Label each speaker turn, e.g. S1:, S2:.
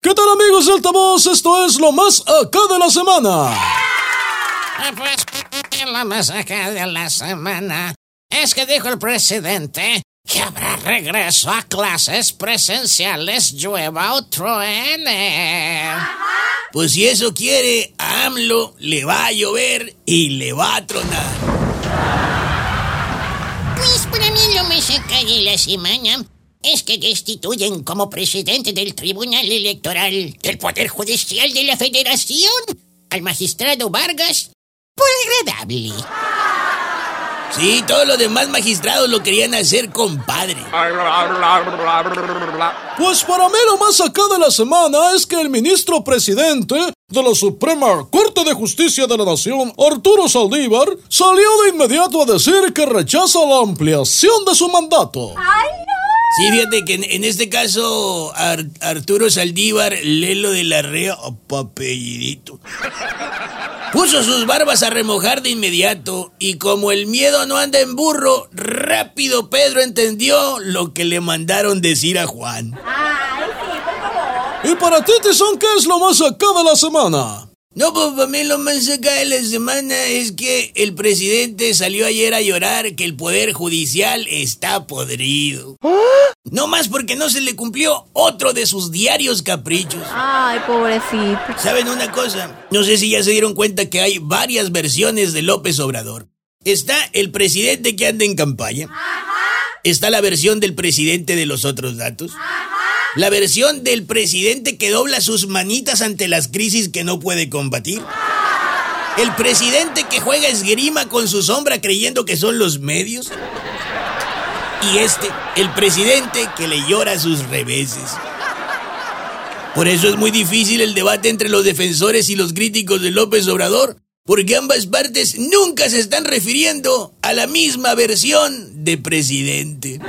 S1: ¿Qué tal amigos de altavoz? Esto es lo más acá de la semana.
S2: Ah, Pues lo más acá de la semana es que dijo el presidente que habrá regreso a clases presenciales, llueva o truene.
S3: Pues si eso quiere, a AMLO le va a llover y le va a tronar.
S2: Pues para mí lo más acá de la semana es que destituyen como presidente del Tribunal Electoral del Poder Judicial de la Federación al magistrado Vargas por agradable.
S3: Sí, todos los demás magistrados lo querían hacer compadre.
S1: Pues para mí lo más acá de la semana es que el ministro presidente de la Suprema Corte de Justicia de la Nación, Arturo Saldívar, salió de inmediato a decir que rechaza la ampliación de su mandato.
S3: Sí, fíjate que en, en este caso Ar- Arturo Saldívar Lelo de la Rea, apellidito. Puso sus barbas a remojar de inmediato y como el miedo no anda en burro, rápido Pedro entendió lo que le mandaron decir a Juan.
S1: Y para ti, Tizón, ¿qué es lo más acá de la semana?
S3: No, pues para mí lo más acá de la semana es que el presidente salió ayer a llorar que el poder judicial está podrido. No más porque no se le cumplió otro de sus diarios caprichos.
S4: Ay, pobrecito.
S3: ¿Saben una cosa? No sé si ya se dieron cuenta que hay varias versiones de López Obrador. Está el presidente que anda en campaña. Está la versión del presidente de los otros datos. La versión del presidente que dobla sus manitas ante las crisis que no puede combatir. El presidente que juega esgrima con su sombra creyendo que son los medios. Y este, el presidente que le llora sus reveses. Por eso es muy difícil el debate entre los defensores y los críticos de López Obrador, porque ambas partes nunca se están refiriendo a la misma versión de presidente.